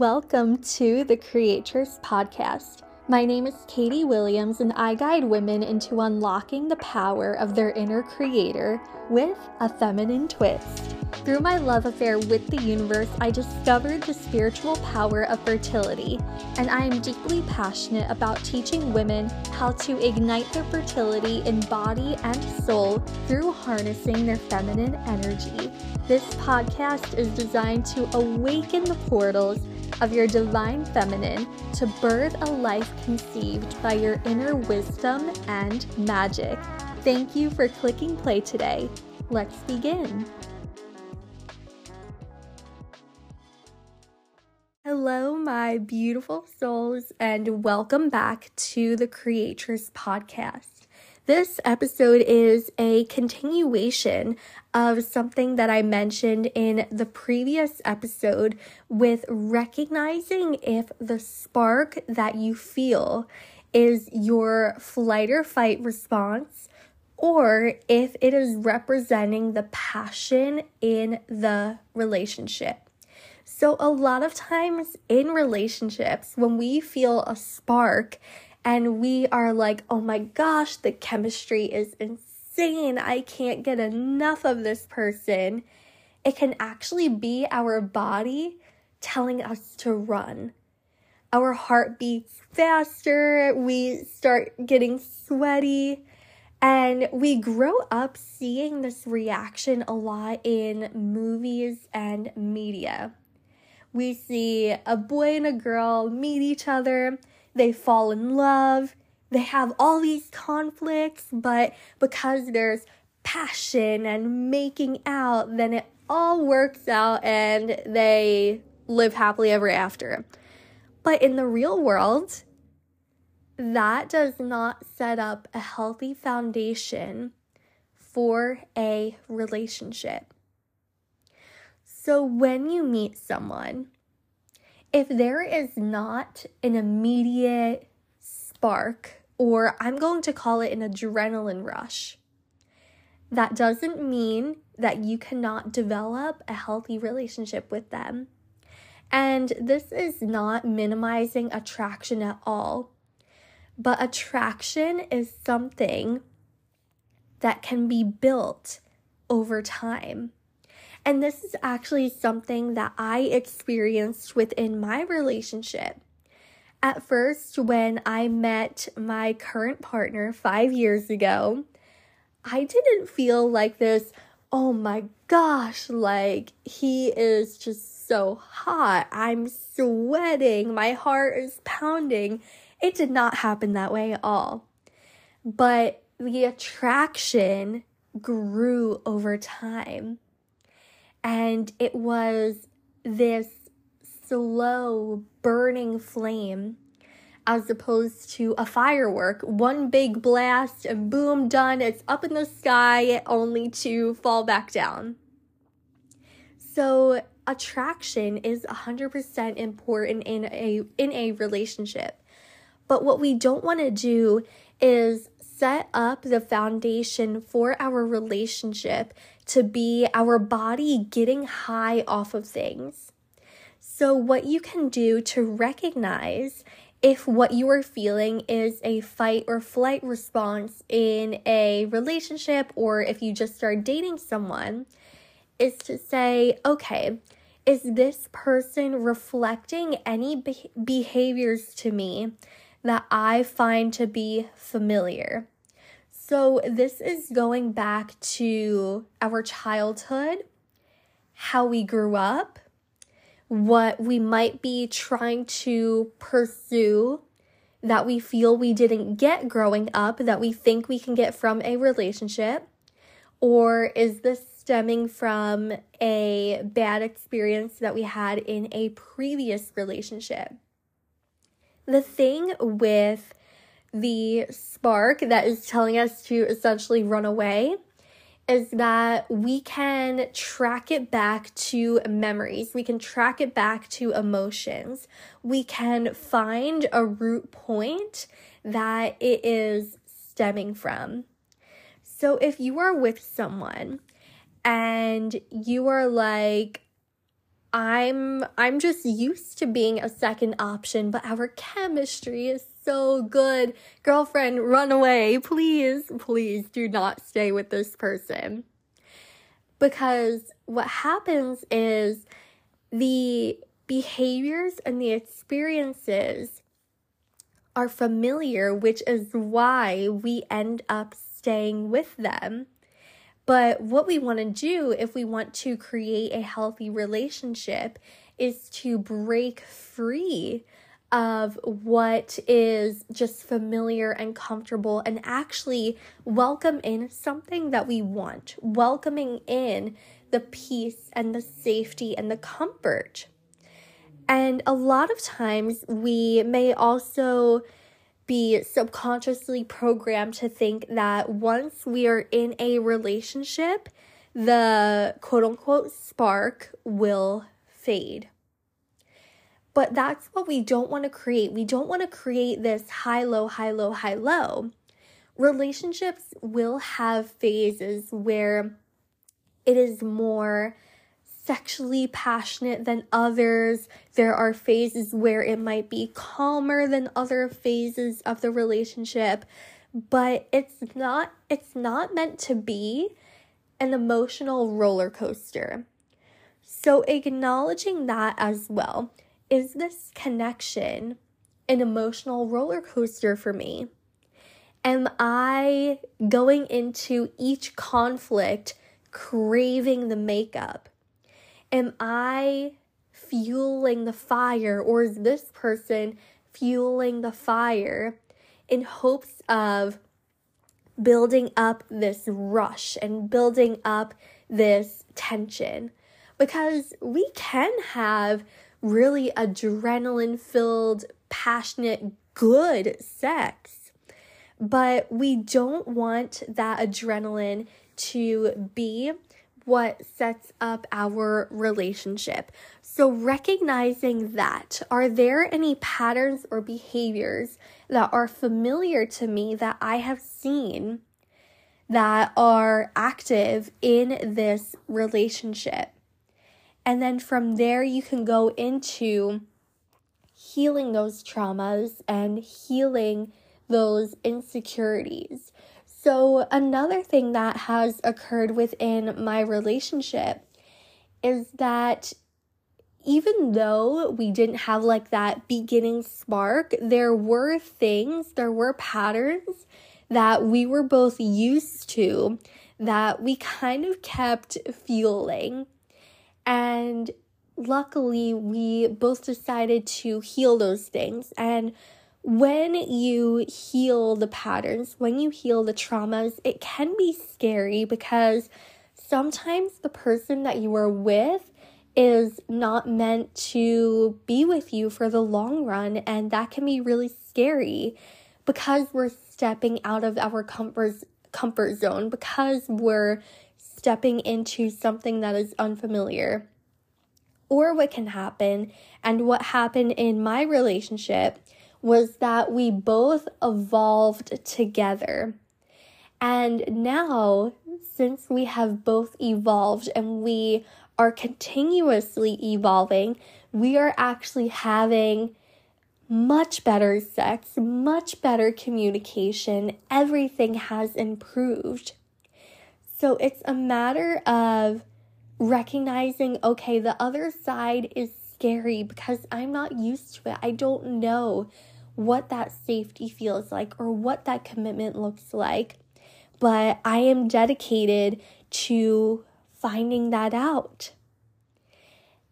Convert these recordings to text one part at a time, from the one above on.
Welcome to the Creatress Podcast. My name is Katie Williams, and I guide women into unlocking the power of their inner creator with a feminine twist. Through my love affair with the universe, I discovered the spiritual power of fertility, and I am deeply passionate about teaching women how to ignite their fertility in body and soul through harnessing their feminine energy. This podcast is designed to awaken the portals of your divine feminine to birth a life conceived by your inner wisdom and magic. Thank you for clicking play today. Let's begin. Hello, my beautiful souls, and welcome back to the Creatress Podcast. This episode is a continuation of something that I mentioned in the previous episode with recognizing if the spark that you feel is your flight or fight response or if it is representing the passion in the relationship. So, a lot of times in relationships, when we feel a spark, and we are like, oh my gosh, the chemistry is insane. I can't get enough of this person. It can actually be our body telling us to run. Our heart beats faster, we start getting sweaty, and we grow up seeing this reaction a lot in movies and media. We see a boy and a girl meet each other they fall in love, they have all these conflicts, but because there's passion and making out, then it all works out and they live happily ever after. But in the real world, that does not set up a healthy foundation for a relationship. So when you meet someone, if there is not an immediate spark, or I'm going to call it an adrenaline rush, that doesn't mean that you cannot develop a healthy relationship with them. And this is not minimizing attraction at all, but attraction is something that can be built over time. And this is actually something that I experienced within my relationship. At first, when I met my current partner five years ago, I didn't feel like this, oh my gosh, like he is just so hot. I'm sweating. My heart is pounding. It did not happen that way at all. But the attraction grew over time. And it was this slow burning flame as opposed to a firework. One big blast and boom, done. It's up in the sky only to fall back down. So, attraction is 100% important in a in a relationship. But what we don't want to do is set up the foundation for our relationship to be our body getting high off of things. So, what you can do to recognize if what you are feeling is a fight or flight response in a relationship, or if you just start dating someone, is to say, okay, is this person reflecting any be- behaviors to me that I find to be familiar? So, this is going back to our childhood, how we grew up, what we might be trying to pursue that we feel we didn't get growing up that we think we can get from a relationship? Or is this stemming from a bad experience that we had in a previous relationship? The thing with the spark that is telling us to essentially run away is that we can track it back to memories. We can track it back to emotions. We can find a root point that it is stemming from. So if you are with someone and you are like, I'm I'm just used to being a second option, but our chemistry is so good. Girlfriend, run away. Please, please do not stay with this person. Because what happens is the behaviors and the experiences are familiar, which is why we end up staying with them. But what we want to do if we want to create a healthy relationship is to break free of what is just familiar and comfortable and actually welcome in something that we want, welcoming in the peace and the safety and the comfort. And a lot of times we may also be subconsciously programmed to think that once we are in a relationship, the quote unquote spark will fade. But that's what we don't want to create. We don't want to create this high, low, high, low, high, low. Relationships will have phases where it is more sexually passionate than others. There are phases where it might be calmer than other phases of the relationship, but it's not it's not meant to be an emotional roller coaster. So acknowledging that as well, is this connection an emotional roller coaster for me? Am I going into each conflict craving the makeup? Am I fueling the fire, or is this person fueling the fire in hopes of building up this rush and building up this tension? Because we can have really adrenaline filled, passionate, good sex. But we don't want that adrenaline to be what sets up our relationship. So, recognizing that, are there any patterns or behaviors that are familiar to me that I have seen that are active in this relationship? And then from there, you can go into healing those traumas and healing those insecurities. So, another thing that has occurred within my relationship is that even though we didn't have like that beginning spark, there were things, there were patterns that we were both used to that we kind of kept fueling. And luckily, we both decided to heal those things. And when you heal the patterns, when you heal the traumas, it can be scary because sometimes the person that you are with is not meant to be with you for the long run, and that can be really scary because we're stepping out of our comfort comfort zone because we're stepping into something that is unfamiliar. Or what can happen, and what happened in my relationship was that we both evolved together. And now, since we have both evolved and we are continuously evolving, we are actually having much better sex, much better communication. Everything has improved. So it's a matter of recognizing okay, the other side is scary because I'm not used to it. I don't know what that safety feels like or what that commitment looks like. But I am dedicated to finding that out.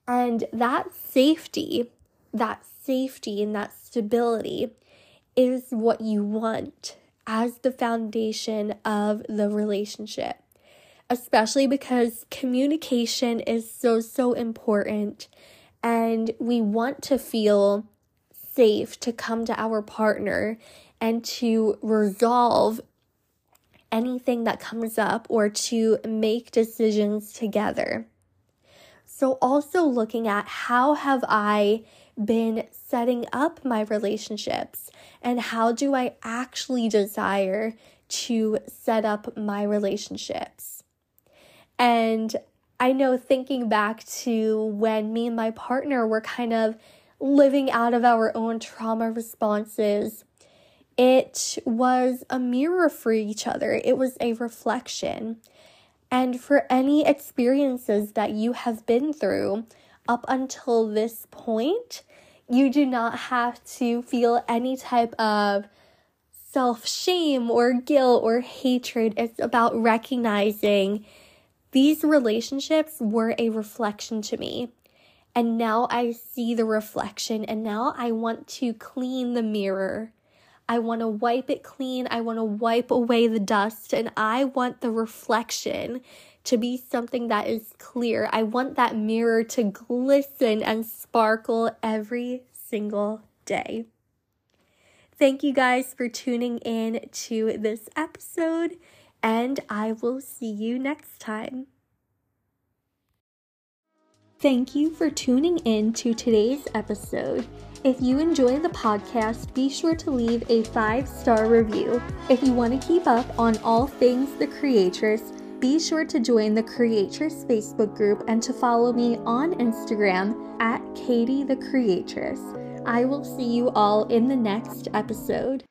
And that safety, that safety and that stability is what you want as the foundation of the relationship. Especially because communication is so, so important. And we want to feel safe to come to our partner and to resolve anything that comes up or to make decisions together. So also looking at how have I been setting up my relationships and how do I actually desire to set up my relationships? And I know thinking back to when me and my partner were kind of living out of our own trauma responses, it was a mirror for each other, it was a reflection. And for any experiences that you have been through up until this point, you do not have to feel any type of self shame or guilt or hatred. It's about recognizing these relationships were a reflection to me. And now I see the reflection, and now I want to clean the mirror. I want to wipe it clean. I want to wipe away the dust, and I want the reflection to be something that is clear. I want that mirror to glisten and sparkle every single day. Thank you guys for tuning in to this episode, and I will see you next time. Thank you for tuning in to today's episode. If you enjoy the podcast, be sure to leave a five star review. If you want to keep up on all things The Creatress, be sure to join the Creatress Facebook group and to follow me on Instagram at Katie the Creatress. I will see you all in the next episode.